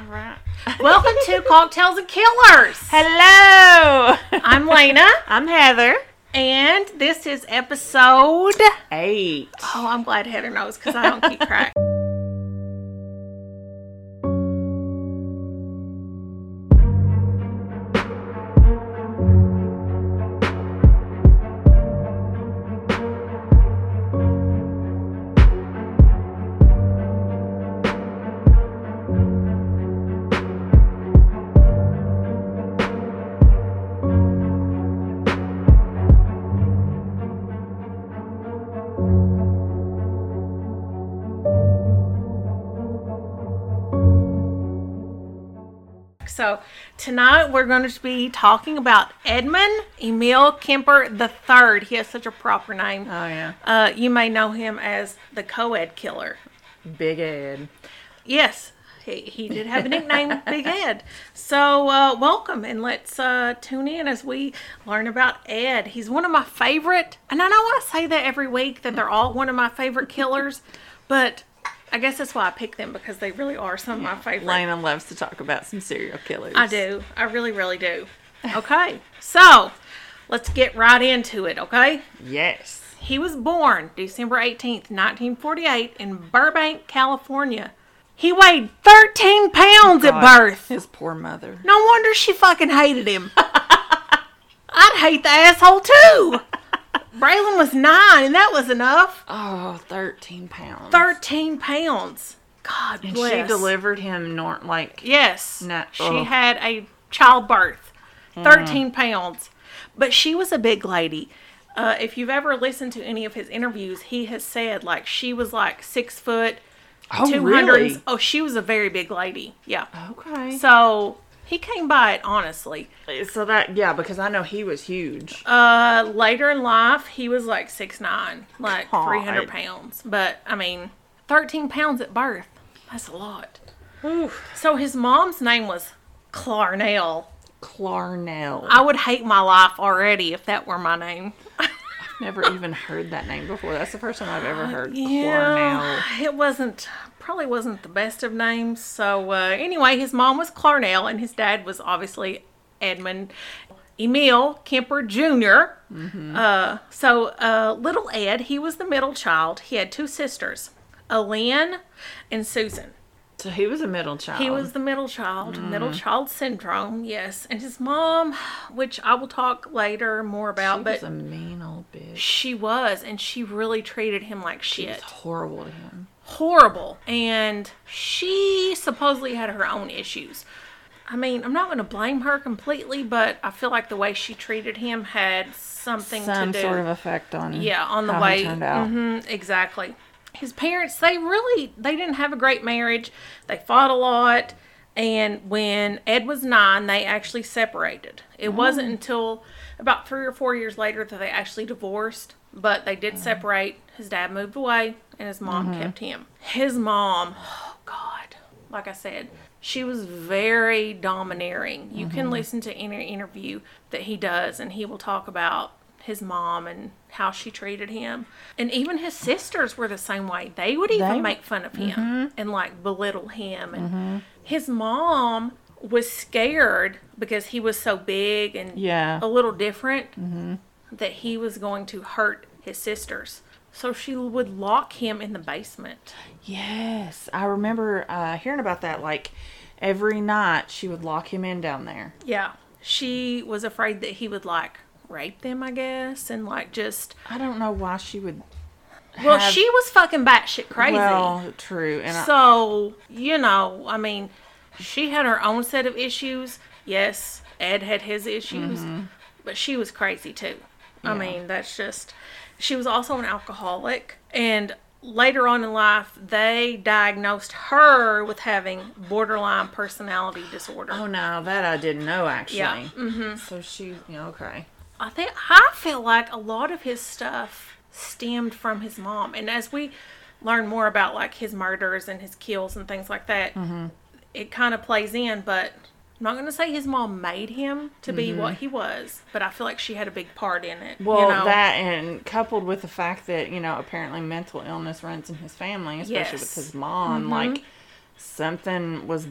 All right. Welcome to Cocktails and Killers. Hello. I'm Lena, I'm Heather. and this is episode. Eight. Oh, I'm glad Heather knows because I don't keep track. Tonight we're going to be talking about Edmund Emil Kemper III. He has such a proper name. Oh yeah. Uh, you may know him as the co-ed killer. Big Ed. Yes, he, he did have a nickname, Big Ed. So, uh, welcome and let's uh, tune in as we learn about Ed. He's one of my favorite, and I know I say that every week that they're all one of my favorite killers, but I guess that's why I pick them because they really are some of my favorite. Lena loves to talk about some serial killers. I do. I really, really do. Okay, so let's get right into it, okay? Yes. He was born December 18th, 1948, in Burbank, California. He weighed 13 pounds at God, birth. His poor mother. No wonder she fucking hated him. I'd hate the asshole too. Braylon was nine, and that was enough. Oh, 13 pounds. 13 pounds. God And bless. she delivered him nor- like Yes. No- she ugh. had a childbirth. 13 pounds. But she was a big lady. Uh, if you've ever listened to any of his interviews, he has said like she was like six foot, Oh, 200. really? Oh, she was a very big lady. Yeah. Okay. So he came by it honestly. So that yeah, because I know he was huge. Uh, later in life, he was like six nine, like three hundred pounds. But I mean, thirteen pounds at birth. That's a lot. Oof. So his mom's name was Clarnell. Clarnell. I would hate my life already if that were my name. I've never even heard that name before. That's the first time I've ever heard Yeah, Clarnell. it wasn't probably wasn't the best of names. So uh, anyway, his mom was Clarnell, and his dad was obviously Edmund Emil Kemper junior Uh, so uh, little Ed, he was the middle child. He had two sisters, Elaine and Susan. So he was a middle child. He was the middle child, middle child syndrome, yes. And his mom, which I will talk later more about, She but was a mean old bitch. she was, and she really treated him like She shit was horrible to him. Horrible. And she supposedly had her own issues. I mean, I'm not going to blame her completely, but I feel like the way she treated him had something Some to do. sort of effect on yeah, on the way. turned out. hmm exactly. His parents, they really, they didn't have a great marriage. They fought a lot. And when Ed was nine, they actually separated. It wasn't Oh. until about three or four years later that they actually divorced. But they did separate. His dad moved away, and his mom Mm-hmm. kept him. His mom, oh God, like I said, she was very domineering. You Mm-hmm. can listen to any interview that he does, and he will talk about his mom and how she treated him. And even his sisters were the same way. They would even They- Mm-hmm. make fun of him and like belittle him. And his mom was scared because he was so big and Yeah. a little different that he was going to hurt his sisters. So she would lock him in the basement. Yes, I remember uh, hearing about that. Like every night, she would lock him in down there. Yeah. She was afraid that he would like rape them, I guess, and like just. I don't know why she would. Well, have- she was fucking batshit crazy. Well, true, and I, so, you know, I mean, she had her own set of issues. Yes, Ed had his issues, but she was crazy too. I Mm-hmm. Mean, that's just. She was also an alcoholic, and later on in life, they diagnosed her with having borderline personality disorder. oh no, that I didn't know actually. Yeah, mm-hmm. So she, yeah, okay. I think I feel like a lot of his stuff stemmed from his mom, and as we learn more about like his murders and his kills and things like that, Mm-hmm. it kind of plays in. But I'm not to say his mom made him to be what he was, but I feel like she had a big part in it. Mm-hmm. Well, you know? that and coupled with the fact that you know apparently mental illness runs in his family, especially with Yes. Mm-hmm. his mom, like something was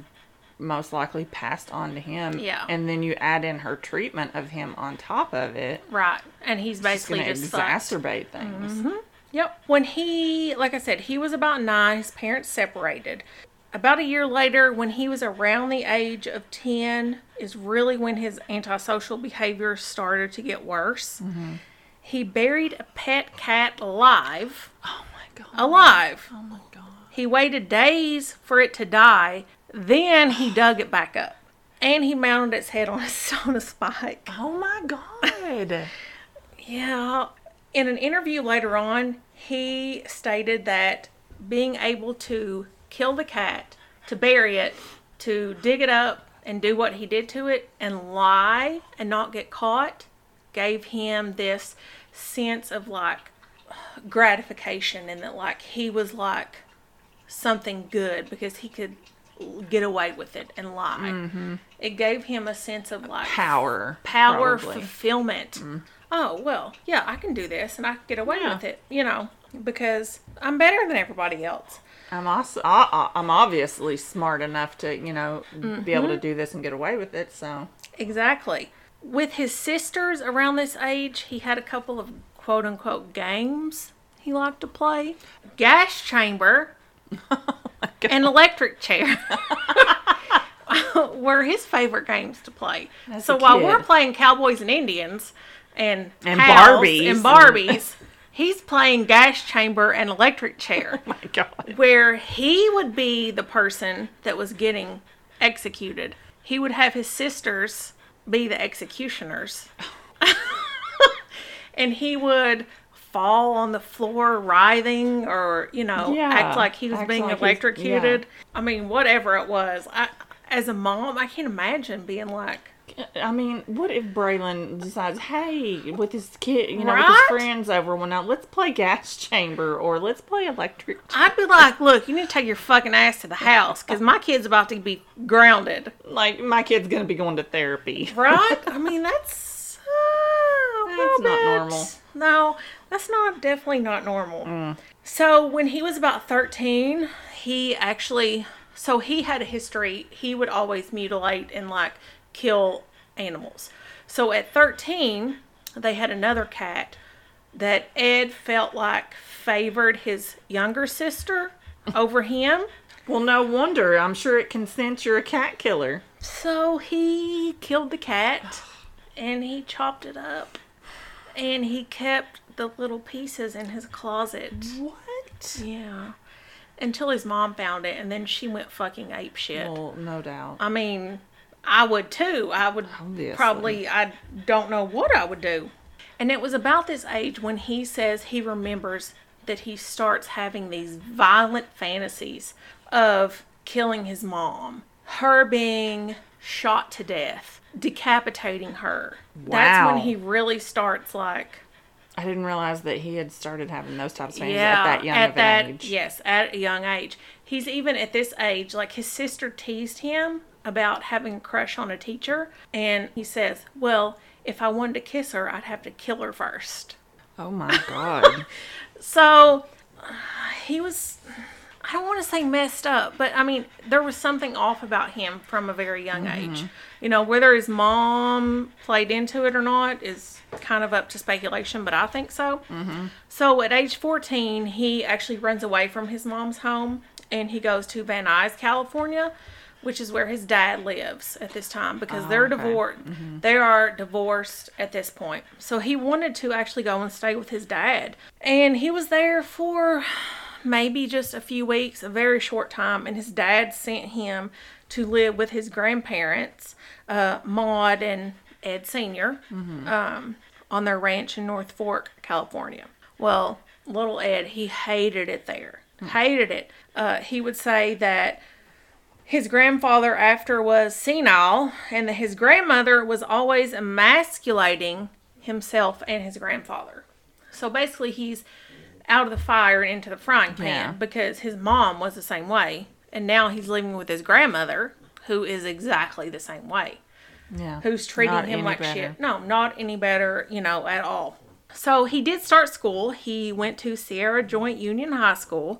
most likely passed on to him. Yeah. And then you add in her treatment of him on top of it. Right. And he's basically just fucked. exacerbate things. Yep. When he, like I said, he was about nine, his parents separated. About a year later, when he was around the age of 10, is really when his antisocial behavior started to get worse. Mm-hmm. He buried a pet cat alive. Oh my god. Alive. Oh my god. He waited days for it to die. Then he dug it back up. And he mounted its head on a, on a spike. Oh my god. Yeah. In an interview later on, he stated that being able to kill the cat, to bury it, to dig it up and do what he did to it and lie and not get caught gave him this sense of like gratification and that like he was like something good because he could get away with it and lie. Mm-hmm. It gave him a sense of like Power. power probably. fulfillment. Mm. Oh, well, yeah, I can do this and I can get away Yeah. with it, you know, because I'm better than everybody else. I'm also I'm obviously smart enough to you know be able to mm-hmm. do this and get away with it. So Exactly. With his sisters around this age, he had a couple of quote unquote games he liked to play gas chamber oh and electric chair. were his favorite games to play. As so while we're playing Cowboys and Indians and And Barbies. and Barbies, he's playing gas chamber and electric chair. Oh my god. where he would be the person that was getting executed. He would have his sisters be the executioners. and he would fall on the floor writhing or, you know, Yeah, act like he was being like electrocuted. I mean, whatever it was. I as a mom, I can't imagine being like I mean, what if Braylon decides, hey, with his kid, you know, with his friends over, well, now let's play gas chamber or let's play electric. I'd be like, look, you need to take your fucking ass to the house because my kid's about to be grounded. Like my kid's gonna be going to therapy. Right? I mean, that's uh, That's not bit- normal. No, that's not definitely not normal. So when he was about thirteen, he actually so he had a history. He would always mutilate and like kill animals. So at thirteen, they had another cat that Ed felt like favored his younger sister over him. Well, no wonder. I'm sure it can sense you're a cat killer. So he killed the cat and he chopped it up and he kept the little pieces in his closet. What? Yeah. Until his mom found it and then she went fucking ape shit. Well, no doubt. I mean, I would too. I would oh, Obviously. probably, I don't know what I would do. And it was about this age when he says he remembers that he starts having these violent fantasies of killing his mom, her being shot to death, decapitating her. Wow. That's when he really starts like I didn't realize that he had started having those types of fantasies yeah, at that young at of that age. yes, at a young age. He's even at this age, like his sister teased him about having a crush on a teacher, and he says, "Well, if I wanted to kiss her, I'd have to kill her first. Oh my god. So he was. I don't want to say messed up, but I mean, there was something off about him from a very young mm-hmm. age. You know, whether his mom played into it or not is kind of up to speculation, but I think so. Mm-hmm. So at age 14, he actually runs away from his mom's home and he goes to Van Nuys, California, which is where his dad lives at this time because they're okay. divorced. They are divorced at this point. So he wanted to actually go and stay with his dad. And he was there for maybe just a few weeks, a very short time, and his dad sent him to live with his grandparents, uh, Maud and Ed Sr., um, on their ranch in North Fork, California. Well, little Ed, he hated it there. Hated it. Uh, he would say that his grandfather after was senile and that his grandmother was always emasculating himself and his grandfather. So basically he's out of the fire and into the frying pan Yeah. because his mom was the same way and now he's living with his grandmother who is exactly the same way Yeah. who's treating Not him like better. shit. No, not any better, you know, at all. So he did start school. He went to Sierra Joint Union High School.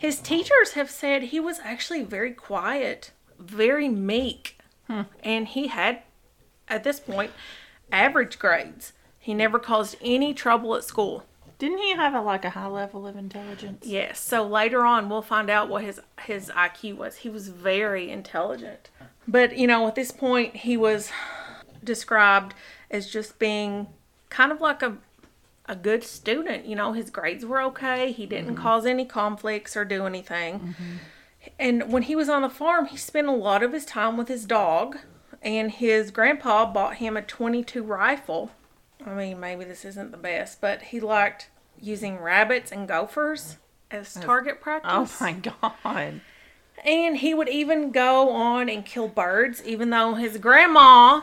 His teachers have said he was actually very quiet very meek. Hmm. And he had, at this point, average grades. He never caused any trouble at school. Didn't he have a, like a high level of intelligence? Yes. So later on, we'll find out what his his IQ was. He was very intelligent, but you know, at this point, he was described as just being kind of like a a good student. You know, his grades were okay. He didn't mm-hmm. cause any conflicts or do anything. Mm-hmm. And when he was on the farm, he spent a lot of his time with his dog. And his grandpa bought him a 22 rifle. I mean, maybe this isn't the best, but he liked using rabbits and gophers as target practice. Oh my god. And he would even go on and kill birds, even though his grandma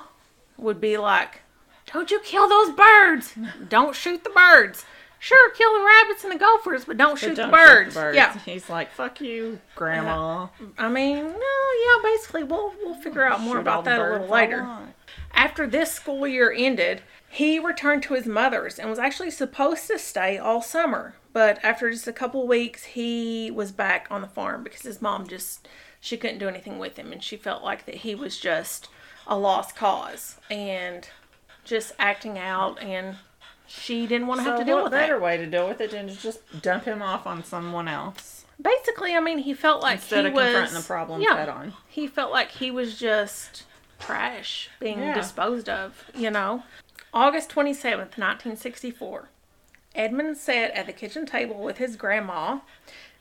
would be like, Don't you kill those birds! Don't shoot the birds. Sure, kill the rabbits and the gophers, but don't, shoot, Don't the birds. shoot the birds. Yeah. He's like, fuck you, grandma. I mean, no, yeah, basically, we'll, we'll figure out more Shoot about that a little later. After this school year ended, he returned to his mother's and was actually supposed to stay all summer. But after just a couple weeks, he was back on the farm because his mom just she couldn't do anything with him and she felt like that he was just a lost cause and just acting out and she didn't want to have to deal with better that. way to deal with it than to just dump him off on someone else Basically, I mean, he felt like instead he of was confronting the problem yeah, head on? he felt like he was just trash being Yeah. disposed of, you know. August 27th, 1964. Edmund sat at the kitchen table with his grandma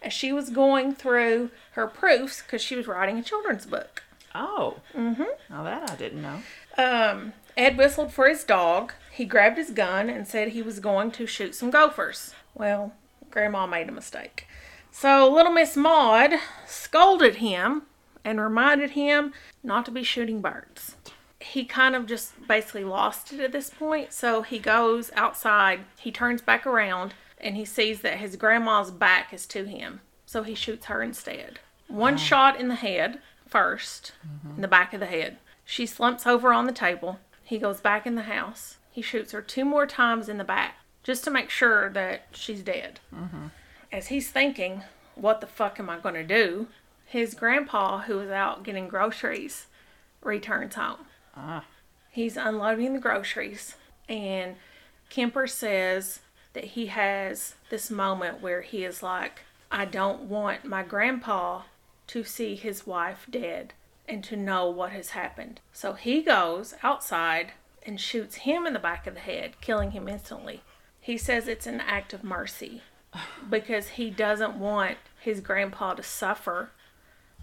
as she was going through her proofs because she was writing a children's book. Oh. Mm-hmm. Now that I didn't know. Um, Ed whistled for his dog. He grabbed his gun and said he was going to shoot some gophers. Well, Grandma made a mistake. So little Miss Maud scolded him and reminded him not to be shooting birds. He kind of just basically lost it at this point. So he goes outside, he turns back around, and he sees that his grandma's back is to him. So he shoots her instead. One shot in the head first, in the back of the head. She slumps over on the table. He goes back in the house. He shoots her two more times in the back just to make sure that she's dead. As he's thinking, what the fuck am I going to do? His grandpa, who was out getting groceries, returns home. Ah. He's unloading the groceries, and Kemper says that he has this moment where he is like, I don't want my grandpa to see his wife dead and to know what has happened. So he goes outside and shoots him in the back of the head, killing him instantly. He says it's an act of mercy because he doesn't want his grandpa to suffer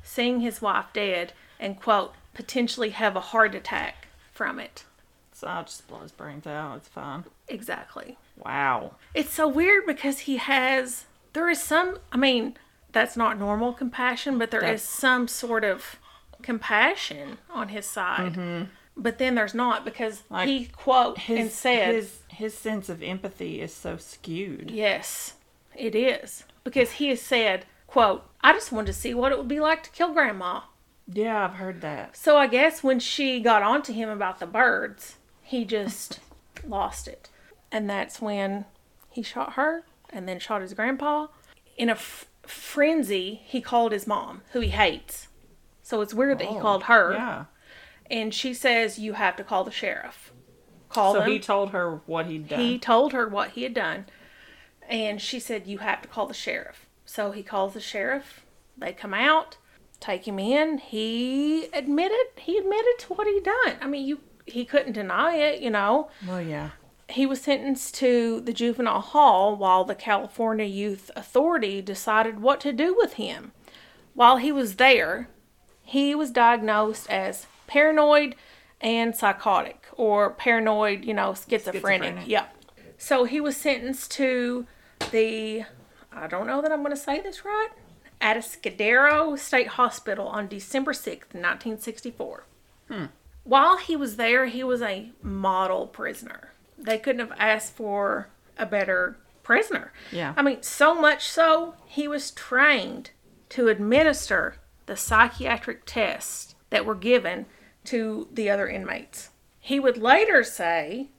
seeing his wife dead and, quote, potentially have a heart attack from it. So I'll just blow his brains out. It's fine. Exactly. Wow. It's so weird because he has, there is some, I mean, that's not normal compassion, but there is That's- some sort of compassion on his side. But then there's not because Mm-hmm. Like, he, quote, His and said, his his sense of empathy is so skewed. Yes, it is. Because he has said, quote, I just wanted to see what it would be like to kill grandma. Yeah, I've heard that. So I guess when she got on to him about the birds, he just lost it. And that's when he shot her and then shot his grandpa. In a f- frenzy, he called his mom, who he hates. So it's weird that he Oh, called her. Yeah. And she says, You have to call the sheriff. Call So them. he told her what he'd done. He told her what he had done, and she said, "You have to call the sheriff." So he calls the sheriff. They come out, take him in. He admitted he admitted to what he'd done. I mean, you he couldn't deny it. You know, well, yeah. he was sentenced to the juvenile hall while the California Youth Authority decided what to do with him. While he was there, he was diagnosed as paranoid and psychotic, or paranoid, you know, schizophrenic. Schizophrenic. Yeah. So he was sentenced to the, I don't know that I'm going to say this right, Atascadero State Hospital on December 6th, 1964. Hmm. While he was there, he was a model prisoner. They couldn't have asked for a better prisoner. Yeah. I mean, so much so, he was trained to administer the psychiatric tests that were given to the other inmates. He would later say,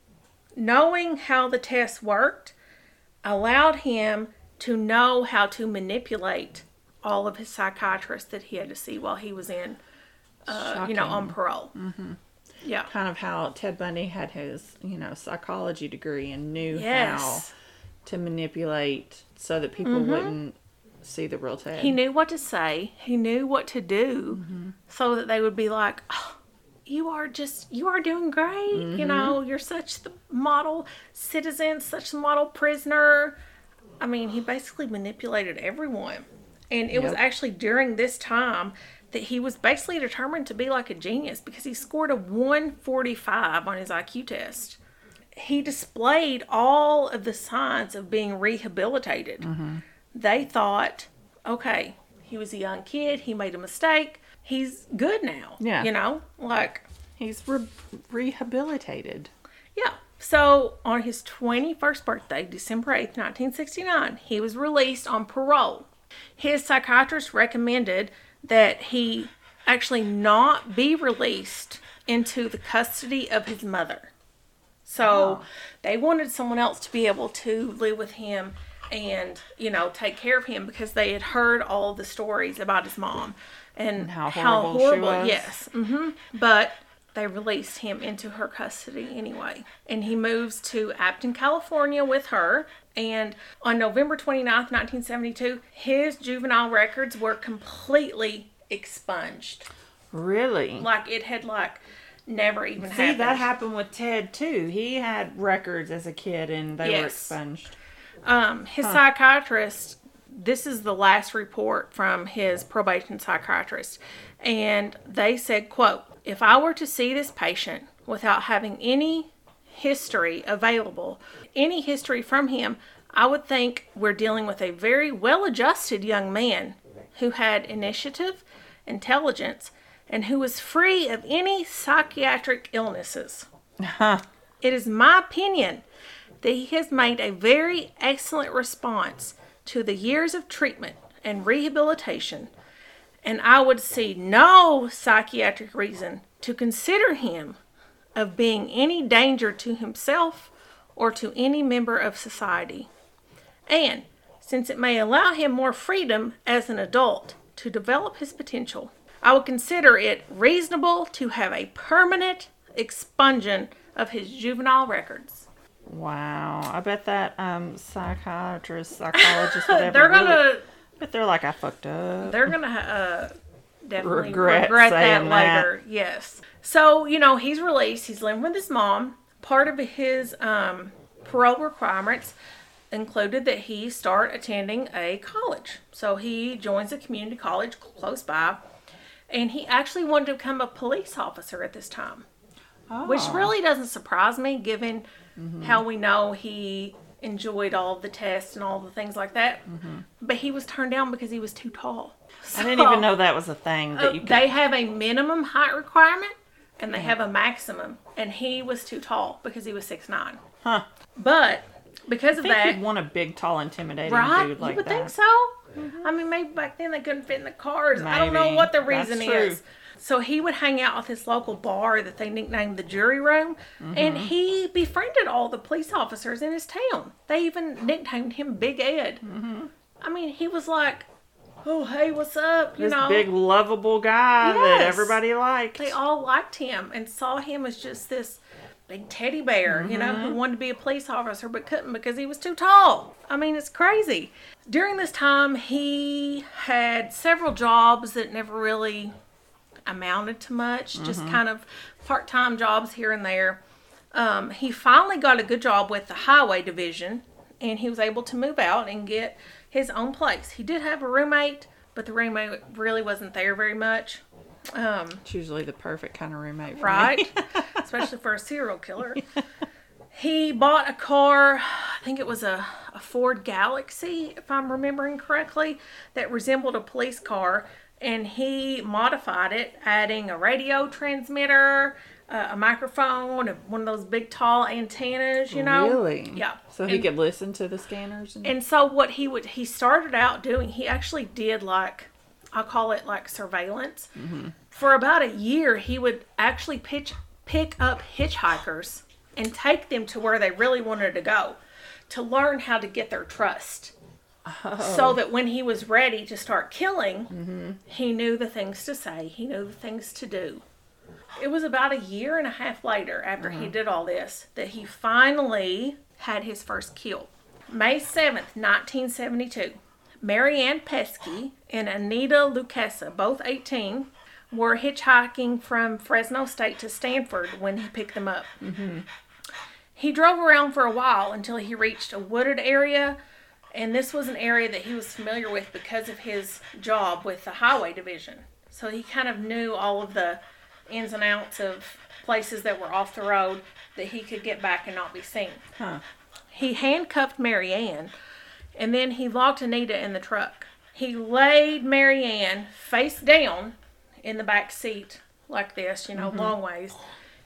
knowing how the tests worked allowed him to know how to manipulate all of his psychiatrists that he had to see while he was in uh, you know, on parole. Mm-hmm. Yeah. Kind of how Ted Bundy had his, you know, psychology degree and knew Yes. how to manipulate so that people wouldn't see the real Ted. He knew what to say. He knew what to do, mm-hmm. so that they would be like, oh, "You are just, you are doing great. You mm-hmm. know, you're such the model citizen, such the model prisoner." I mean, he basically manipulated everyone, and it was actually during this time that he was basically determined to be like a genius because he scored a 145 on his IQ test. He displayed all of the signs of being rehabilitated mm-hmm. They thought, okay, he was a young kid, he made a mistake, he's good now. Yeah. You know, like, He's re- rehabilitated. yeah. So on his 21st birthday, December 8th, 1969, he was released on parole. His psychiatrist recommended that he actually not be released into the custody of his mother. So they wanted someone else to be able to live with him and, you know, take care of him because they had heard all the stories about his mom and, how horrible she was. Yes. hmm But they released him into her custody anyway. And he moves to Aptos, California with her. And on November 29th, 1972, his juvenile records were completely expunged. Really? Like it had like never even See, happened. that happened with Ted too. He had records as a kid and they were expunged. Um, his psychiatrist, this is the last report from his probation psychiatrist, and they said, quote, if I were to see this patient without having any history available, any history from him, I would think we're dealing with a very well adjusted young man who had initiative, intelligence, and who was free of any psychiatric illnesses. It is my opinion that he has made a very excellent response to the years of treatment and rehabilitation, and I would see no psychiatric reason to consider him of being any danger to himself or to any member of society. And since it may allow him more freedom as an adult to develop his potential, I would consider it reasonable to have a permanent expungement of his juvenile records. Wow. I bet that um psychiatrist, psychologist, whatever. they're gonna but they're like, I fucked up. they're gonna uh, definitely Regret regret, that saying that. later. Yes. So you know he's released. He's living with his mom. Part of his um, parole requirements included that he start attending a college. So he joins a community college close by, and he actually wanted to become a police officer at this time. which Oh. really doesn't surprise me given Mm-hmm. how we know he enjoyed all the tests and all the things like that. Mm-hmm. But he was turned down because he was too tall. I didn't even know that was a thing that you uh, could. they have a minimum height requirement and they have a maximum, and he was too tall because he was six nine. Huh. But because of that, you'd want a big, tall, intimidating right? dude like you would that. think so. Mm-hmm. I mean, maybe back then they couldn't fit in the cars. I don't know what the reason is. So he would hang out with this local bar that they nicknamed the Jury Room, Mm-hmm. and he befriended all the police officers in his town. They even nicknamed him Big Ed. Mm-hmm. I mean, he was like, "Oh, hey, what's up?" You This know, big, lovable guy that everybody liked. they all liked him and saw him as just this big teddy bear, you know, Mm-hmm. who wanted to be a police officer but couldn't because he was too tall. I mean, it's crazy. During this time, he had several jobs that never really amounted to much, just Mm-hmm. kind of part time jobs here and there. Um, he finally got a good job with the highway division and he was able to move out and get his own place. He did have a roommate, but the roommate really wasn't there very much. Um, It's usually the perfect kind of roommate for right? Especially for a serial killer. He bought a car, I think it was a, a Ford Galaxie, if I'm remembering correctly, that resembled a police car. And he modified it, adding a radio transmitter, uh, a microphone, one of those big tall antennas, you know? Really? Yeah. So he And- could listen to the scanners and, and so what he would he started out doing, he actually did like I call it like surveillance. For about a year, he would actually pitch pick up hitchhikers and take them to where they really wanted to go to learn how to get their trust. So oh. that when he was ready to start killing, mm-hmm. he knew the things to say, he knew the things to do. It was about a year and a half later, after he uh-huh. did all this, that he finally had his first kill. May 7th, 1972, Mary Ann Pesce and Anita Luchessa, both 18, were hitchhiking from Fresno State to Stanford when he picked them up. Mm-hmm. He drove around for a while until he reached a wooded area, and this was an area that he was familiar with because of his job with the highway division. So he kind of knew all of the ins and outs of places that were off the road that he could get back and not be seen. Huh. He handcuffed Mary Ann and then he locked Anita in the truck. He laid Mary Ann face down in the back seat like this, you know, mm-hmm. long ways.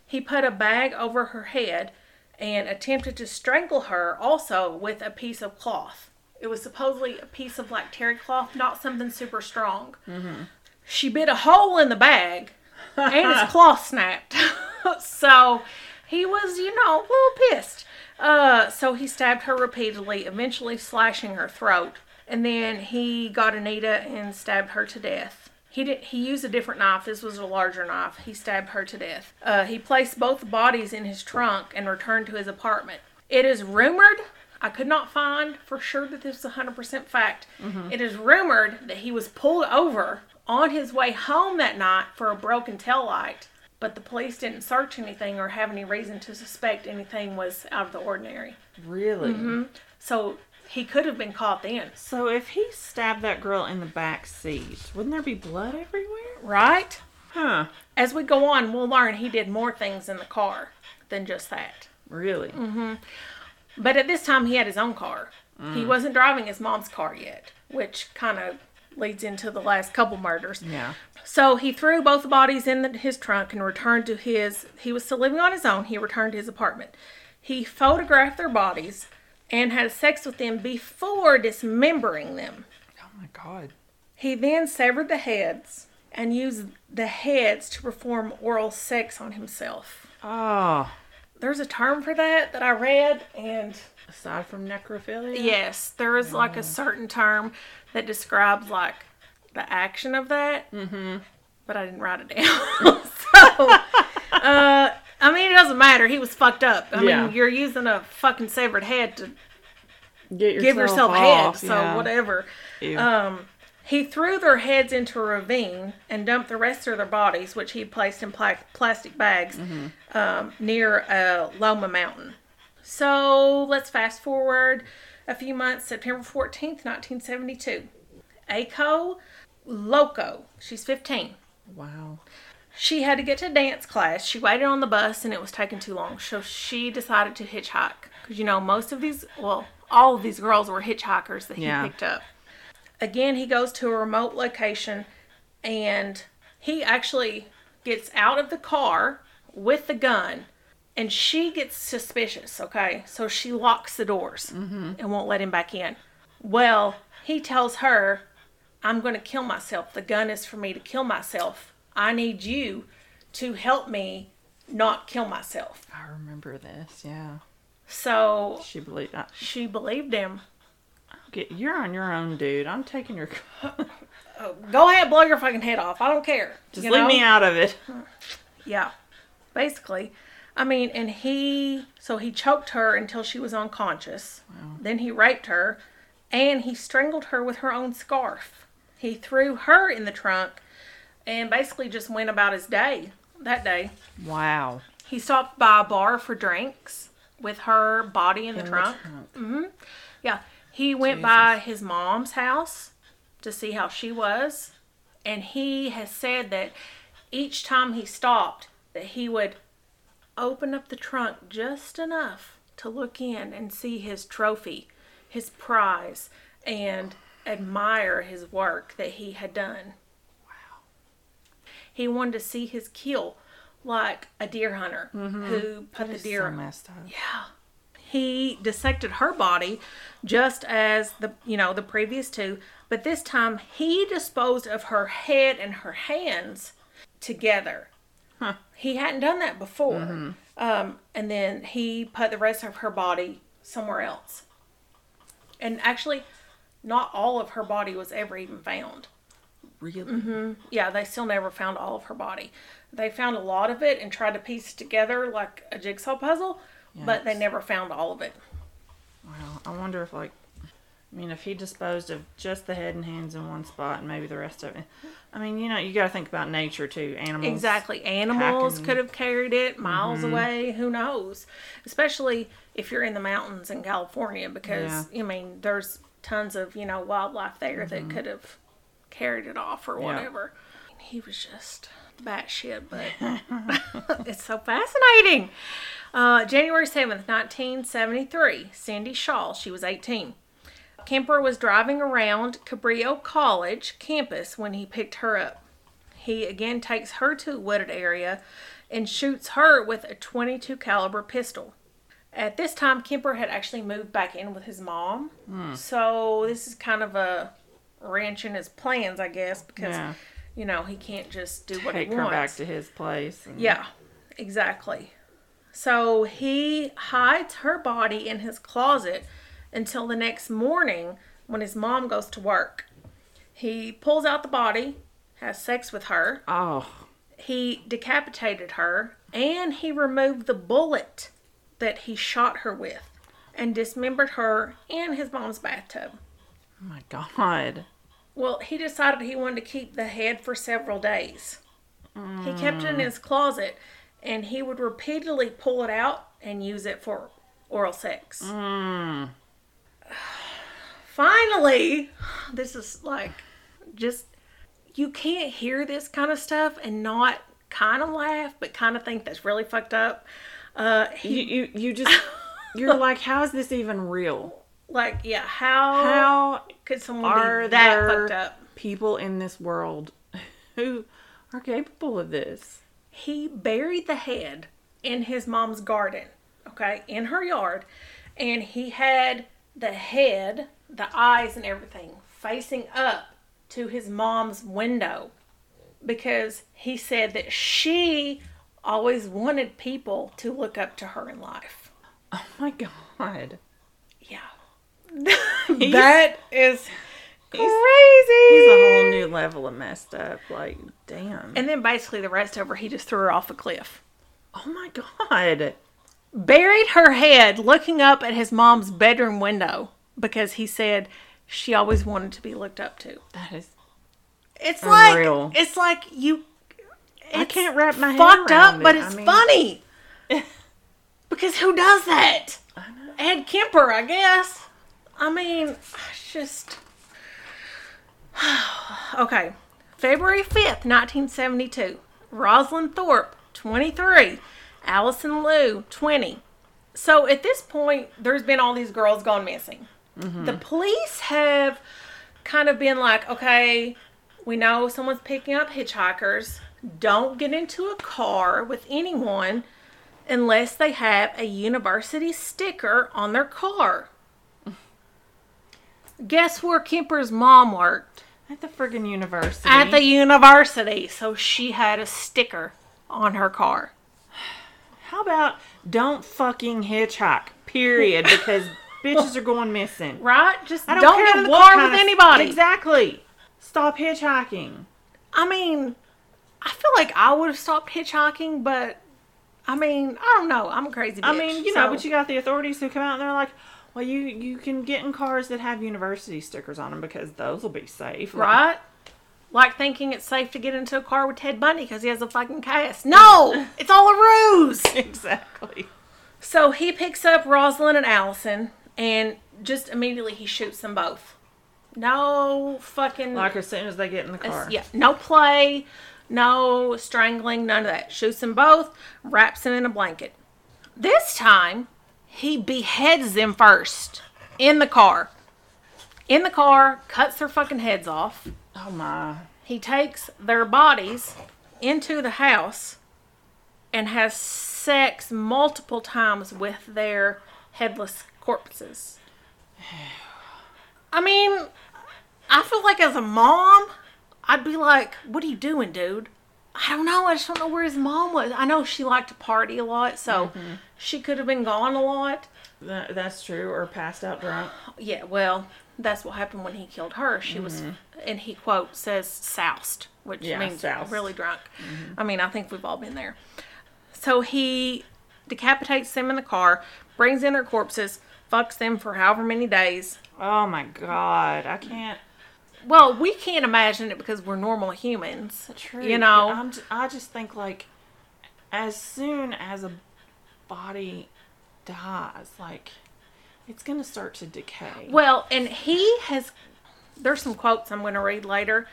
He put a bag over her head and attempted to strangle her also with a piece of cloth. It was supposedly a piece of like terry cloth, not something super strong. She bit a hole in the bag and his cloth snapped. so he was, you know, a little pissed. Uh, so he stabbed her repeatedly, eventually slashing her throat. And then he got Anita and stabbed her to death. He did. He used a different knife. This was a larger knife. He stabbed her to death. Uh, he placed both bodies in his trunk and returned to his apartment. It is rumored. I could not find for sure that this is 100% fact. Mm-hmm. It is rumored that he was pulled over on his way home that night for a broken tail light, but the police didn't search anything or have any reason to suspect anything was out of the ordinary. Really? Mm-hmm. So he could have been caught then. So if he stabbed that girl in the back seat, wouldn't there be blood everywhere? Right? Huh. As we go on, we'll learn he did more things in the car than just that. Really? Mm-hmm. But at this time, he had his own car. He mm. wasn't driving his mom's car yet, which kind of leads into the last couple murders. Yeah. So he threw both bodies in the, his trunk and returned to his. He was still living on his own. He returned to his apartment. He photographed their bodies and had sex with them before dismembering them. Oh my god. He then severed the heads and used the heads to perform oral sex on himself. Oh. There's a term for that that I read, and Aside from necrophilia? yes, there is like a certain term that describes like the action of that. Mm-hmm. But I didn't write it down. so, uh, I mean, it doesn't matter. He was fucked up. I Yeah. mean, you're using a fucking severed head to Get yourself give yourself head, so yeah. whatever. Ew. Um, he threw their heads into a ravine and dumped the rest of their bodies, which he placed in pla- plastic bags, Mm-hmm. um, near uh, Loma Mountain. So let's fast forward a few months, September 14th, 1972. Aiko Loco, she's 15. wow. She had to get to dance class. She waited on the bus and it was taking too long. So she decided to hitchhike. Because, you know, most of these, well, all of these girls were hitchhikers that he Yeah. picked up. Again, he goes to a remote location and he actually gets out of the car with the gun and she gets suspicious, okay? So she locks the doors mm-hmm. and won't let him back in. Well, he tells her, I'm going to kill myself. The gun is for me to kill myself. I need you to help me not kill myself. I remember this, yeah. So She believed I, she believed him. Get you're on your own, dude. I'm taking your uh, Go ahead, blow your fucking head off. I don't care. just leave know? me out of it. Yeah, basically. I mean, and he, so he choked her until she was unconscious. Then he raped her and he strangled her with her own scarf. He threw her in the trunk and basically just went about his day that day. Wow. He stopped by a bar for drinks with her body in the In the trunk. trunk. Mm-hmm. Yeah. He went by his mom's house to see how she was. And he has said that each time he stopped, that he would open up the trunk just enough to look in and see his trophy, his prize, and admire his work that he had done. Wow. He wanted to see his kill like a deer hunter mm-hmm. who put the deer so messed up. yeah. He dissected her body just as the you know the previous two, but this time he disposed of her head and her hands together. Huh. He hadn't done that before. Um, and then he put the rest of her body somewhere else. And actually, not all of her body was ever even found. Really? Yeah, they still never found all of her body. They found a lot of it and tried to piece it together like a jigsaw puzzle, but they never found all of it. Wow. I wonder if like, I mean, if he disposed of just the head and hands in one spot and maybe the rest of it. I mean, you know, you got to think about nature too. Animals. Exactly. Animals packing- could have carried it miles Mm-hmm. away. Who knows? Especially if you're in the mountains in California, because I mean, there's tons of you know wildlife there that could have carried it off or Mm-hmm. Yeah. whatever. He was just batshit, but it's so fascinating. Uh, January 7th, 1973, Sandy Shaw, she was 18. Kemper was driving around Cabrillo College campus when he picked her up. He again takes her to a wooded area and shoots her with a 22 caliber pistol. At this time, Kemper had actually moved back in with his mom, so this is kind of a wrench in his plans, I guess, because Yeah. you know he can't just do what Take he her wants. back to his place. and- Yeah, exactly. So he hides her body in his closet until the next morning when his mom goes to work. He pulls out the body, has sex with her, Oh. he decapitated her, and he removed the bullet that he shot her with and dismembered her in his mom's bathtub. Oh my God. Well, he decided he wanted to keep the head for several days. He kept it in mm. his closet and he would repeatedly pull it out and use it for oral sex. Mm. Finally, this is like just you can't hear this kind of stuff and not kind of laugh, but kind of think that's really fucked up. Uh, You, he you, you just, you're like, how is this even real? like yeah, how How could someone are be that fucked up? people in this world who are capable of this? He buried the head in his mom's garden, okay, in her yard, and he had the head, the eyes, and everything facing up to his mom's window because he said that she always wanted people to look up to her in life. Oh my God. Yeah. that is crazy. He's a whole new level of messed up. Like, damn. and then basically the rest of her, he just threw her off a cliff. oh my God. buried her head looking up at his mom's bedroom window because he said she always wanted to be looked up to. That is. It's Unreal. like it's like you. I can't wrap my head fucked around up, but it's I mean- funny because who does that? Ed Kemper, I guess. I mean, it's just okay. February fifth, nineteen seventy-two. Rosalind Thorpe, twenty-three. Allison Liu, twenty. So at this point, there's been all these girls gone missing. Mm-hmm. The police have kind of been like, okay, we know someone's picking up hitchhikers. Don't get into a car with anyone unless they have a university sticker on their car. Guess where Kemper's mom worked? At the friggin' university. At the university. So she had a sticker on her car. How about don't fucking hitchhike? Period. Because bitches are going missing. Right? Just I don't, don't, get in car with of- anybody. Exactly. Stop hitchhiking. I mean, I feel like I would have stopped hitchhiking, but I mean, I don't know. I'm a crazy. Bitch, I mean, you know, but you got the authorities who come out and they're like, well, you you can get in cars that have university stickers on them because those will be safe. Right? Like thinking it's safe to get into a car with Ted Bundy because he has a fucking cast. No, it's all a ruse. Exactly. So he picks up Rosalind and Allison, and just immediately he shoots them both. No fucking Like as soon as they get in the car. yeah, no play, no strangling, none of that. Shoots them both, wraps them in a blanket. This time, he beheads them first in the car. In the car, cuts their fucking heads off. Oh my. He takes their bodies into the house and has sex multiple times with their headless corpses. I mean, I feel like as a mom, I'd be like, what are you doing, dude? I don't know. I just don't know where his mom was. I know she liked to party a lot, so mm-hmm. She could have been gone a lot. That, that's true. Or passed out drunk. Yeah, well, that's what happened when he killed her. She was, mm-hmm. and he quote says soused, which Yeah, means soused. really drunk. Mm-hmm. I mean, I think we've all been there. So he decapitates them in the car, brings in their corpses, fucks them for however many days. Oh my god, I can't. Well, we can't imagine it because we're normal humans. True. You know, I'm j- I just think like, as soon as a body dies, like, it's gonna start to decay. Well, and he has, there's some quotes I'm going to read later.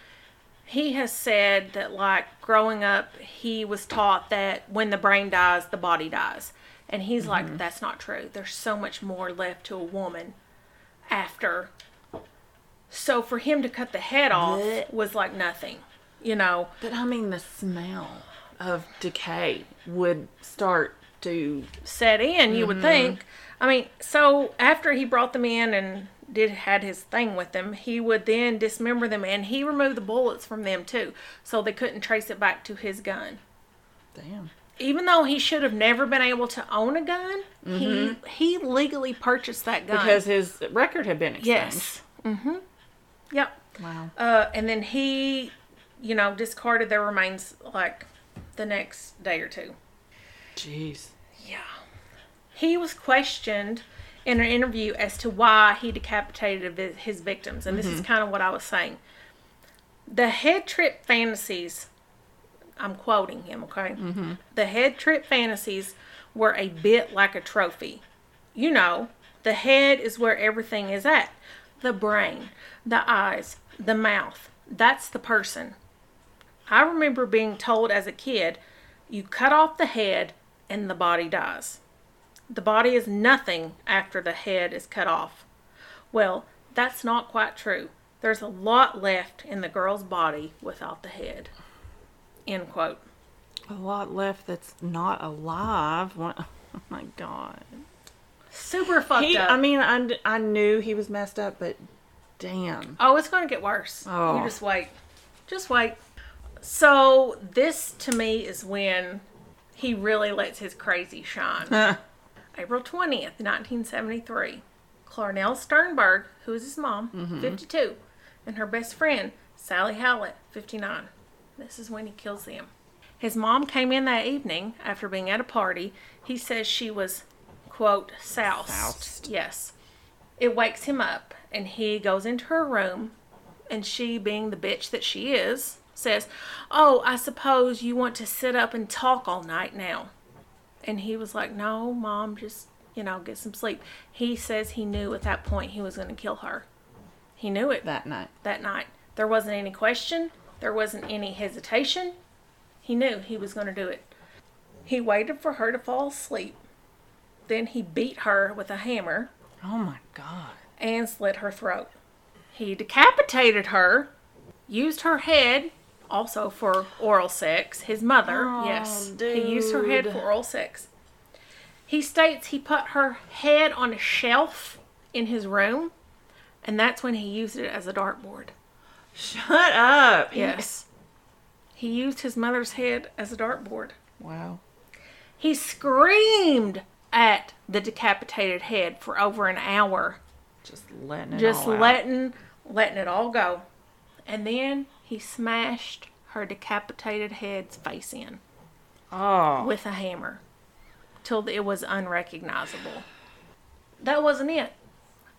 He has said that, like, growing up, he was taught that when the brain dies, the body dies. And he's like, mm-hmm. that's not true. There's so much more left to a woman after. So for him to cut the head off was like nothing, you know. But I mean, the smell of decay would start to. set in, you would think. I mean, so after he brought them in and did had his thing with them, he would then dismember them and he removed the bullets from them too, so they couldn't trace it back to his gun. Damn. Even though he should have never been able to own a gun, he he legally purchased that gun. Because his record had been expunged. yes, mm-hmm, yep. Wow. Uh, and then he, you know, discarded their remains like the next day or two. Jeez. Yeah. He was questioned in an interview as to why he decapitated his victims. And this is mm-hmm. kind of what I was saying. The head trip fantasies, I'm quoting him, okay? Mm-hmm. The head trip fantasies were a bit like a trophy. You know, the head is where everything is at the brain, the eyes, the mouth. That's the person. I remember being told as a kid, you cut off the head and the body dies. The body is nothing after the head is cut off. Well, that's not quite true. There's a lot left in the girl's body without the head. End quote. A lot left that's not alive. What? Oh my god. Super fucked He, up. I mean, I, I knew he was messed up, but damn. Oh, it's going to get worse. Oh. You just wait. Just wait. So, this to me is when he really lets his crazy shine. April 20th, 1973. Clarnell Sternberg, who is his mom, mm-hmm. 52, and her best friend, Sally Hallett, 59. This is when he kills them. His mom came in that evening after being at a party. He says she was, quote, soused. Soused. Yes. It wakes him up, and he goes into her room, and she, being the bitch that she is, says, Oh, I suppose you want to sit up and talk all night now. And he was like, No, mom, just, you know, get some sleep. He says he knew at that point he was going to kill her. He knew it That night. that night. There wasn't any question, there wasn't any hesitation. He knew he was going to do it. He waited for her to fall asleep. Then he beat her with a hammer Oh my god. and slit her throat. He decapitated her, used her head also for oral sex. His mother, Oh, yes, he used her head for oral sex. He states he put her head on a shelf in his room, and that's when he used it as a dartboard. Shut up. Yes. He used his mother's head as a dartboard. Wow. He screamed at the decapitated head for over an hour Just letting it just all out. letting letting it all go. And then he smashed her decapitated head's face in Oh. with a hammer till it was unrecognizable. That wasn't it.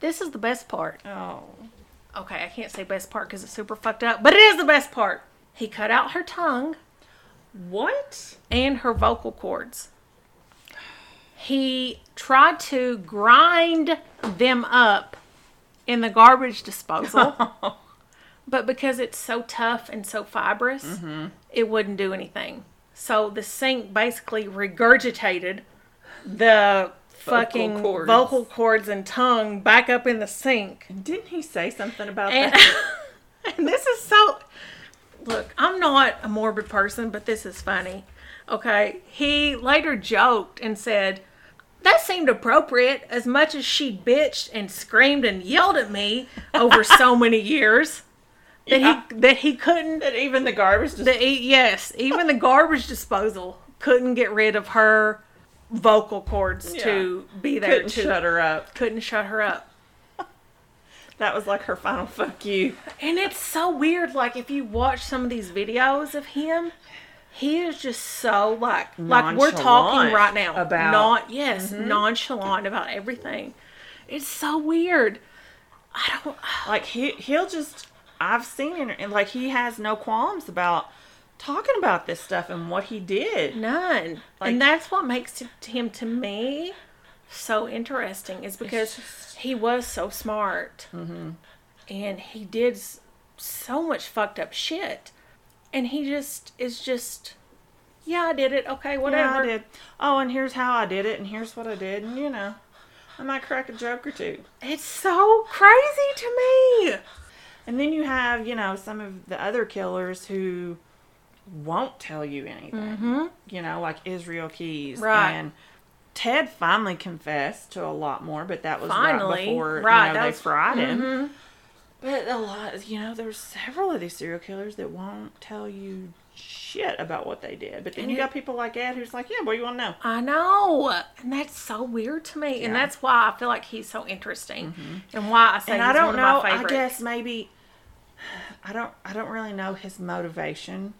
This is the best part. Oh. Okay, I can't say best part because it's super fucked up, but it is the best part. He cut out her tongue What? and her vocal cords. He tried to grind them up in the garbage disposal, but because it's so tough and so fibrous, mm-hmm. it wouldn't do anything. So the sink basically regurgitated the fucking cords. vocal cords and tongue back up in the sink. Didn't he say something about And, that? and this is so. Look, I'm not a morbid person, but this is funny. Okay. He later joked and said, That seemed appropriate as much as she bitched and screamed and yelled at me over so many years that Yeah. he that he couldn't that even the garbage just the, e- yes, even the garbage disposal couldn't get rid of her vocal cords to be there Couldn't to shut her up. couldn't shut her up. That was like her final fuck you. And it's so weird. Like if you watch some of these videos of him, he is just so like like we're talking right now about- not yes mm-hmm. nonchalant about everything. It's so weird. I don't. Like he he'll just I've seen it and like he has no qualms about talking about this stuff and what he did. None. Like- and that's what makes him to me so interesting is because he was so smart Mm-hmm. and he did so much fucked up shit. And he just is just, yeah, I did it. Okay, whatever. Yeah, I did. Oh, and here's how I did it, and here's what I did, and you know, I might crack a joke or two. It's so crazy to me. And then you have, you know, some of the other killers who won't tell you anything. You know, like Israel Keyes. Mm-hmm. Right. And Ted finally confessed to a lot more, but that was Finally. right before Right, you know, they was- fried him. Mhm. But a lot, you know, there's several of these serial killers that won't tell you shit about what they did. But then And you it- got people like Ed who's like, yeah, what do you want to know? I know. And that's so weird to me. And that's why I feel like he's so interesting. And why I say and he's I don't one know. of my I guess maybe I don't. I don't really know his motivation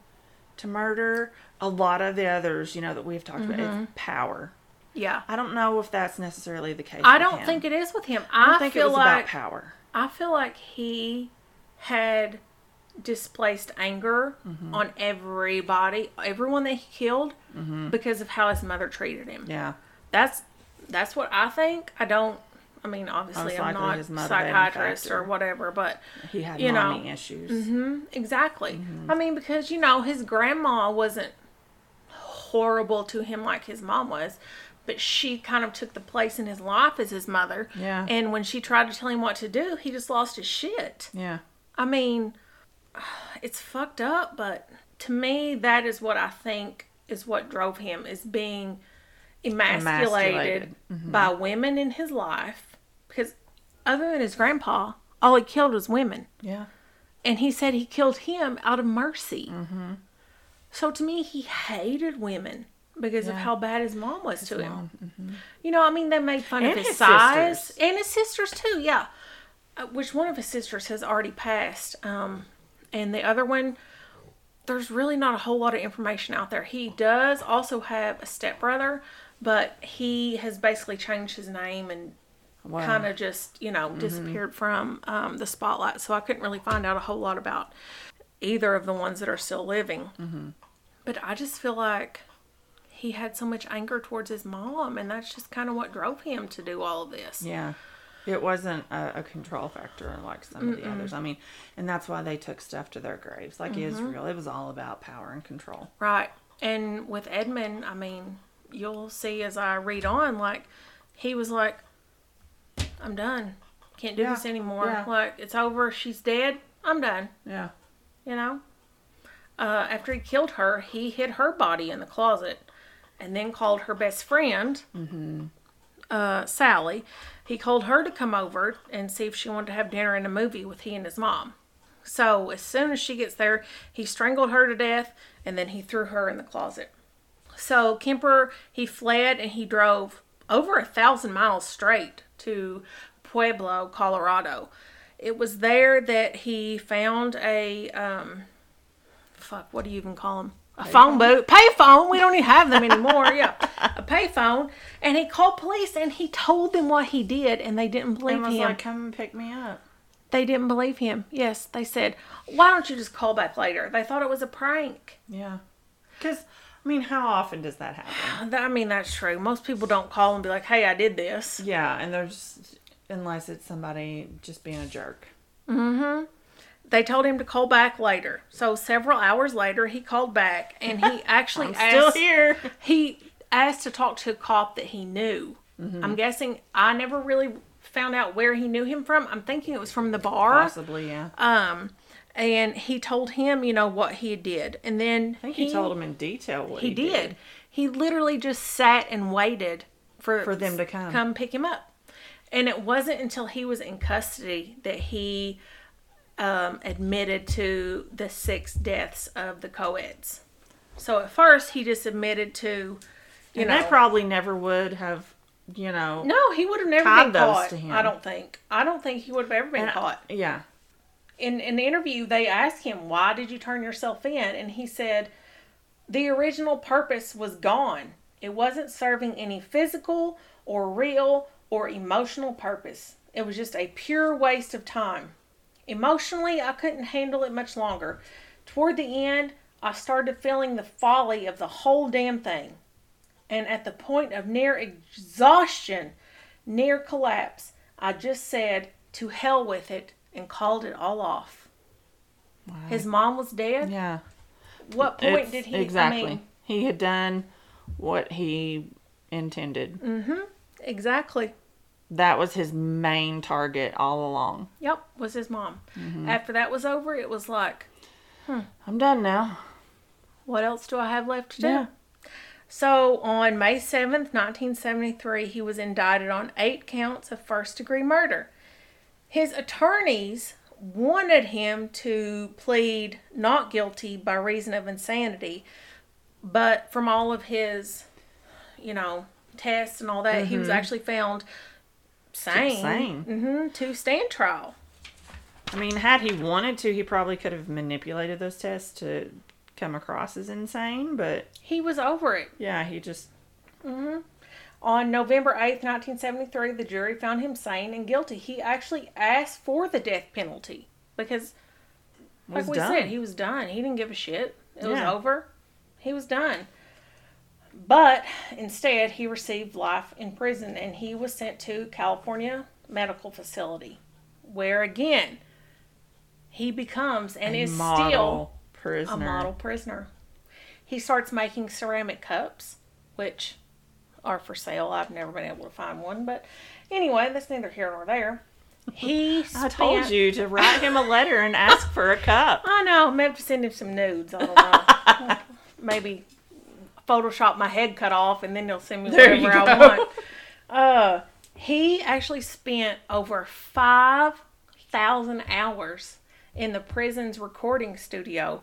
to murder. A lot of the others, you know, that we've talked about, Mm-hmm. is power. Yeah. I don't know if that's necessarily the case. I don't him. think it is with him. I I, think feel it was like about power. I feel like he had displaced anger Mm-hmm. on everybody, everyone that he killed, because of how his mother treated him. Mm-hmm. Yeah, That's that's what I think. I don't. I mean, obviously, I'm not a psychiatrist or whatever, but he had You know. mommy issues. hmm exactly. Mm-hmm. I mean, because you know, his grandma wasn't horrible to him like his mom was, but she kind of took the place in his life as his mother. Yeah. And when she tried to tell him what to do, he just lost his shit. Yeah, I mean, it's fucked up, but to me, that is what I think is what drove him is being emasculated, Emasculated. by women in his life. Because other than his grandpa, all he killed was women, yeah, and he said he killed him out of mercy. So to me, he hated women because of how bad his mom was to him. Mom. You know, I mean, they made fun of his, his size sisters. and his sisters too. Yeah, uh, which one of his sisters has already passed, um, and the other one, there's really not a whole lot of information out there. He does also have a stepbrother, but he has basically changed his name and Wow. kind of just you know disappeared from um, the spotlight. So I couldn't really find out a whole lot about either of the ones that are still living. But I just feel like he had so much anger towards his mom, and that's just kind of what drove him to do all of this. Yeah. It wasn't a, a control factor like some of the others. I mean, and that's why they took stuff to their graves. Like Mm-hmm. Israel, it was all about power and control. Right. And with Edmund, I mean, you'll see as I read on, like, he was like, I'm done. Can't do Yeah, this anymore. yeah. Like, it's over. She's dead. I'm done. Yeah. You know? Uh, after he killed her, he hid her body in the closet and then called her best friend, mm-hmm. uh, Sally. He called her to come over and see if she wanted to have dinner and a movie with he and his mom. So as soon as she gets there, he strangled her to death and then he threw her in the closet. So Kemper, he fled and he drove over a thousand miles straight to Pueblo, Colorado. It was there that he found a um, fuck. What do you even call them? A phone booth, payphone. We don't even have them anymore. yeah, a payphone. And he called police and he told them what he did, and they didn't believe him. like, come and pick me up. they didn't believe him. Yes, they said, "Why don't you just call back later?" They thought it was a prank. Yeah. Because, I mean, how often does that happen? I mean, that's true. Most people don't call and be like, "Hey, I did this." Yeah, and there's, unless it's somebody just being a jerk. Mm-hmm. They told him to call back later. So several hours later, he called back and he actually I'm still asked. here. He asked to talk to a cop that he knew. Mm-hmm. I'm guessing I never really found out where he knew him from. I'm thinking it was from the bar. Possibly, yeah. Um, and he told him, you know, what he did, and then I think he, told him in detail what he he, did. He literally just sat and waited for For them to come. come pick him up. And it wasn't until he was in custody that he um, admitted to the six deaths of the co-eds. So at first he just admitted to, You and know, they probably never would have, you know. no, he would have never been caught. to him. I don't think. I don't think he would have ever been and- caught. Yeah. In in the interview they asked him why did you turn yourself in? And he said the original purpose was gone. It wasn't serving any physical or real or emotional purpose. It was just a pure waste of time. Emotionally i couldn't handle it much longer. Toward the end i started feeling the folly of the whole damn thing. And at the point of near exhaustion near collapse i just said to hell with it and called it all off his mom was dead Yeah. what point It's- did he exactly? I mean, he had done what he intended. Mm-hmm. Exactly That was his main target all along. yep was his mom Mm-hmm. after that was over it was like I'm done now. what else do i have left to do Yeah. so on may 7th 1973 he was indicted on eight counts of first degree murder his attorneys wanted him to plead not guilty by reason of insanity but from all of his you know tests and all that he was actually found sane, Sane. hmm to stand trial I mean, had he wanted to, he probably could have manipulated those tests to come across as insane. But he was over it yeah, he just On November 8th, 1973, the jury found him sane and guilty. He actually asked for the death penalty because, like was we done. said, he was done. He didn't give a shit. It was over. He was done. But instead, he received life in prison and he was sent to California Medical Facility, where again, he becomes and a is still prisoner. a model prisoner. He starts making ceramic cups, which are for sale. I've never been able to find one, but anyway, that's neither here nor there. He I told you to write him a letter and ask for a cup. I know. Maybe send him some nudes. I don't know. maybe Photoshop my head cut off, and then they'll send me There whatever I want. Uh, he actually spent over five thousand hours in the prison's recording studio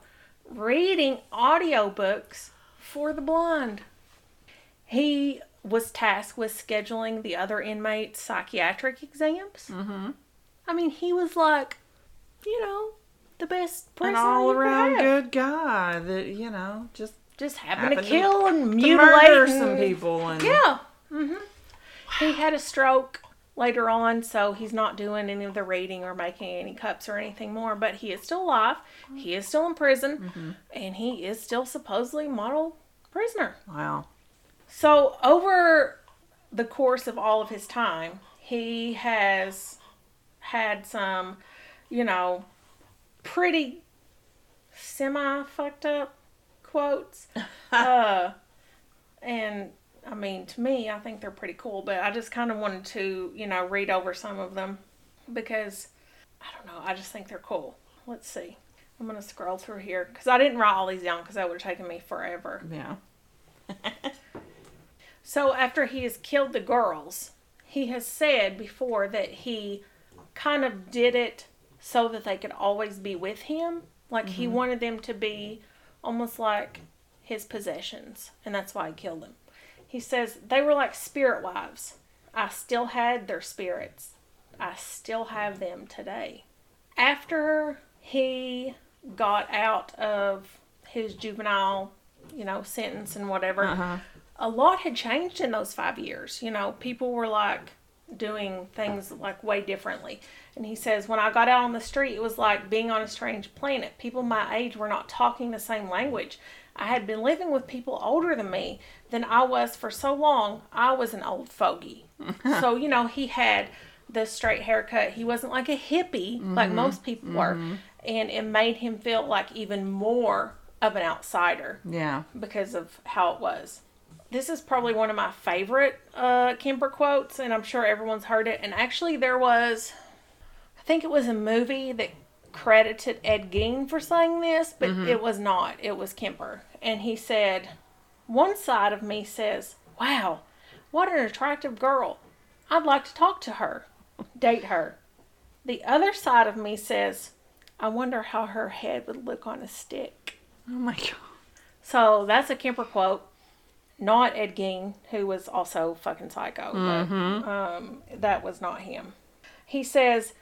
reading audiobooks for the blind. He was tasked with scheduling the other inmates' psychiatric exams. Mm-hmm. I mean, he was like, you know, the best person. An all around good guy that you know just Just happened to happened to- kill and mutilate murder some people and Yeah. hmm He had a stroke later on, so he's not doing any of the reading or making any cups or anything more. But he is still alive. He is still in prison, Mm-hmm. and he is still supposedly model prisoner. wow. So over the course of all of his time, he has had some, you know, pretty semi fucked up quotes. uh, and I mean, to me, I think they're pretty cool, but I just kind of wanted to, you know, read over some of them because I don't know, I just think they're cool. Let's see. I'm going to scroll through here because I didn't write all these down because that would have taken me forever. Yeah. So after he has killed the girls, he has said before that he kind of did it so that they could always be with him. Like he wanted them to be almost like his possessions, and that's why he killed them. He says they were like spirit wives. I still had their spirits. I still have them today. After he got out of his juvenile, you know, sentence and whatever, Uh-huh. A lot had changed in those five years. You know, people were like doing things like way differently. And he says, when I got out on the street, it was like being on a strange planet. People my age were not talking the same language. I had been living with people older than me than I was for so long. I was an old fogey. so, you know, he had the straight haircut. He wasn't like a hippie like mm-hmm. most people were. Mm-hmm. And it made him feel like even more of an outsider Yeah. because of how it was. This is probably one of my favorite uh, Kemper quotes, and I'm sure everyone's heard it. And actually, there was, I think it was a movie that credited Ed Gein for saying this, but it was not. It was Kemper. And he said, One side of me says, Wow, what an attractive girl. I'd like to talk to her, date her. The other side of me says, I wonder how her head would look on a stick. Oh my god. So that's a Kemper quote. Not Ed Gein, who was also fucking psycho. But, um, that was not him. He says,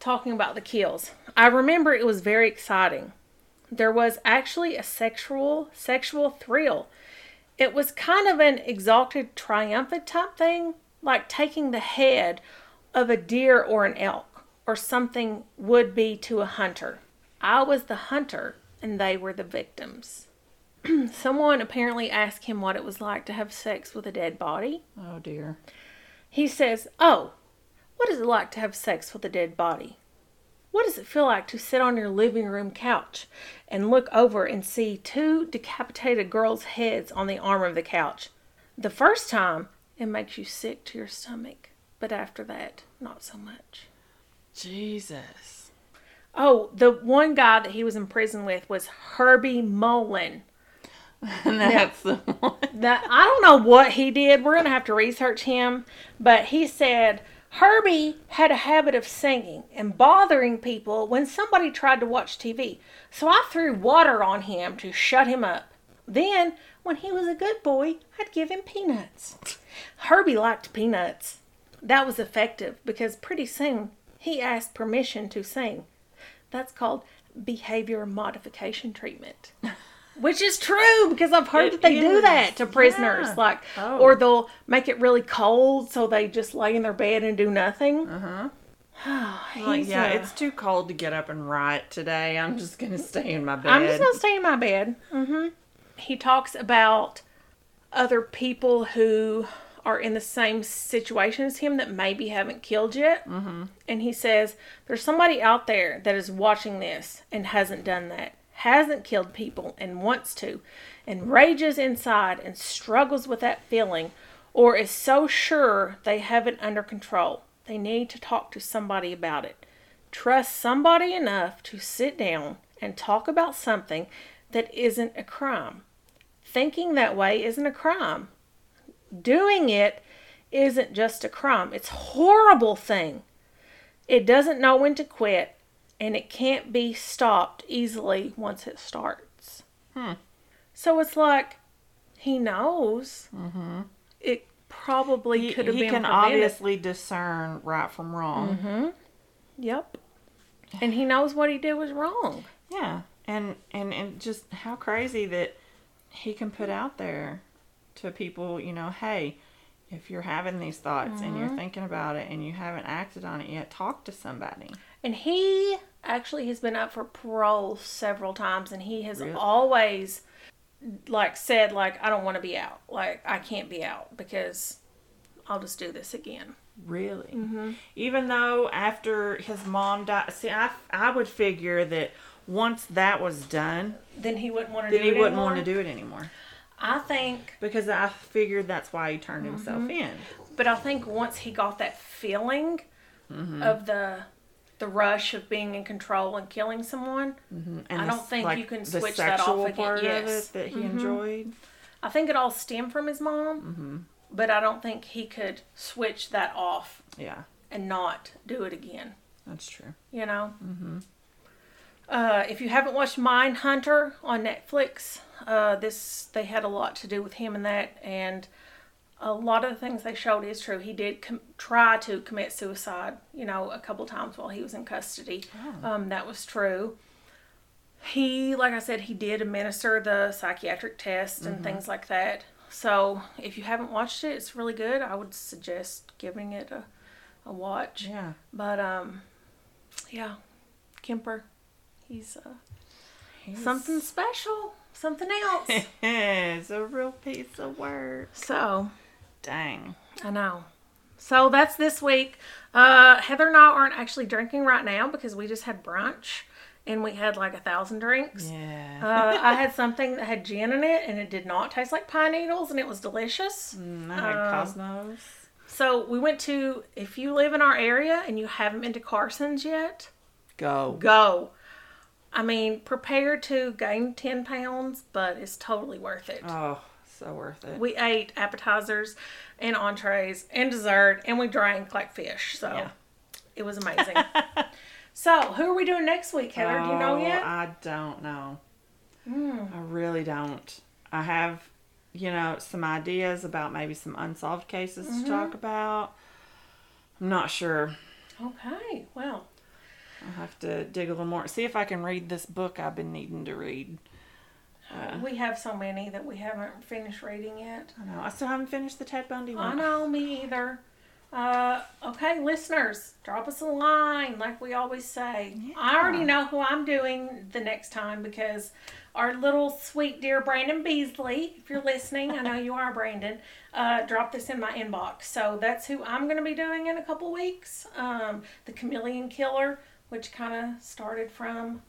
talking about the kills, I remember it was very exciting. There was actually a sexual sexual thrill. It was kind of an exalted, triumphant type thing, like taking the head of a deer or an elk or something would be to a hunter. I was the hunter and they were the victims. Someone apparently asked him what it was like to have sex with a dead body. Oh dear. He says, Oh, what is it like to have sex with a dead body? What does it feel like to sit on your living room couch and look over and see two decapitated girls' heads on the arm of the couch? The first time, it makes you sick to your stomach, but after that, not so much. Jesus. Oh, the one guy that he was in prison with was Herbie Mullin. And that's the one. That I don't know what he did. We're gonna have to research him, but he said Herbie had a habit of singing and bothering people when somebody tried to watch TV. So I threw water on him to shut him up. Then, when he was a good boy, I'd give him peanuts. Herbie liked peanuts. That was effective because pretty soon he asked permission to sing. That's called behavior modification treatment. Which is true because I've heard It that they do that to prisoners. Yeah. Like, Oh. or they'll make it really cold so they just lay in their bed and do nothing. Uh Uh-huh. huh. Like, yeah, it's too cold to get up and write today. I'm just gonna stay in my bed. I'm just gonna stay in my bed. hmm He talks about other people who are in the same situation as him that maybe haven't killed yet. Mm-hmm. And he says there's somebody out there that is watching this and hasn't done that, hasn't killed people and wants to, and rages inside and struggles with that feeling, or is so sure they have it under control. They need to talk to somebody about it. Trust somebody enough to sit down and talk about something that isn't a crime. Thinking that way isn't a crime. Doing it isn't just a crime. It's a horrible thing. It doesn't know when to quit and it can't be stopped easily once it starts. Hmm. So it's like he knows. Mm-hmm. It probably He, could have been. he can prevented. obviously discern right from wrong. Mm-hmm. Yep. And he knows what he did was wrong. Yeah, and and and just how crazy that he can put out there to people, you know, hey, if you're having these thoughts and Mm-hmm. you're thinking about it and you haven't acted on it yet, talk to somebody. And he actually has been up for parole several times and he has Really? always like said like I don't want to be out. Like I can't be out because I'll just do this again. Really? Mm-hmm. Even though after his mom died, see, I I would figure that once that was done, Then he wouldn't want to then do he it wouldn't anymore. want to do it anymore. I think Because I figured that's why he turned himself Mm-hmm. in. but I think once he got that feeling Mm-hmm. of the the rush of being in control and killing someone, And I don't think you can switch that off again. of Yes. that he Mhm. enjoyed. I think it all stemmed from his mom. Mm-hmm. But I don't think he could switch that off Yeah, and not do it again. that's true. you know. Mm-hmm. Uh, if you haven't watched Mindhunter on Netflix, uh, this they had a lot to do with him and that, and a lot of the things they showed is true. He did com- try to commit suicide, you know, a couple times while he was in custody. Um, that was true. He, like I said, he did administer the psychiatric test and things like that. So if you haven't watched it, it's really good. I would suggest giving it a, a watch. Yeah. But um, yeah, Kemper, he's uh, He's- something special, something else. it's a real piece of work. so Dang. I know. So that's this week. Uh, Heather and I aren't actually drinking right now because we just had brunch and we had like a thousand drinks. Yeah. Uh, I had something that had gin in it and it did not taste like pine needles and it was delicious. Mm, I had um, Cosmos. So we went to, if you live in our area and you haven't been to Carson's yet, Go. go. I mean, prepare to gain 10 pounds, but it's totally worth it. Oh, so worth it. We ate appetizers and entrees and dessert, and we drank like fish. So Yeah. it was amazing. so, who are we doing next week, Heather? Do you know Oh, yet? I don't know. Hmm. I really don't. I have you know, some ideas about maybe some unsolved cases Mm-hmm. to talk about. I'm not sure. Okay. Well, I'll have to dig a little more. See if I can read this book I've been needing to read. Uh, we have so many that we haven't finished reading yet. I know. I still haven't finished the Ted Bundy one. I know, me either. Uh, okay, listeners, drop us a line like we always say. I already know who I'm doing the next time because our little sweet dear Brandon Beasley, if you're listening, I know you are, Brandon, uh, dropped this in my inbox. So that's who I'm going to be doing in a couple weeks. Um, the Chameleon Killer, which kind of started from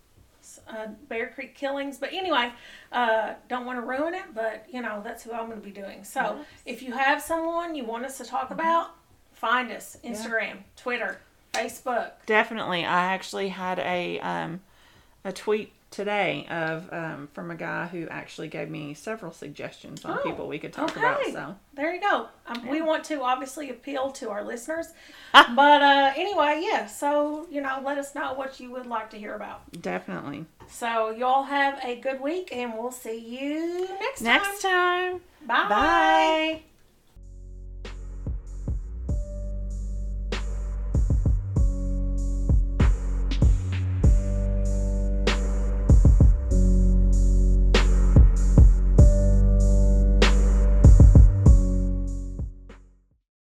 uh, Bear Creek Killings. But anyway, uh, don't want to ruin it, but you know, that's who I'm going to be doing. So if you have someone you want us to talk about, find us Instagram, Twitter, Facebook. Definitely. I actually had a um, a tweet today of um, from a guy who actually gave me several suggestions on Oh, people we could talk about. So There you go. Um, We want to obviously appeal to our listeners. but uh, anyway, yeah, so, you know, let us know what you would like to hear about. definitely. So, you all have a good week, and we'll see you next time. Next time. Bye. Bye.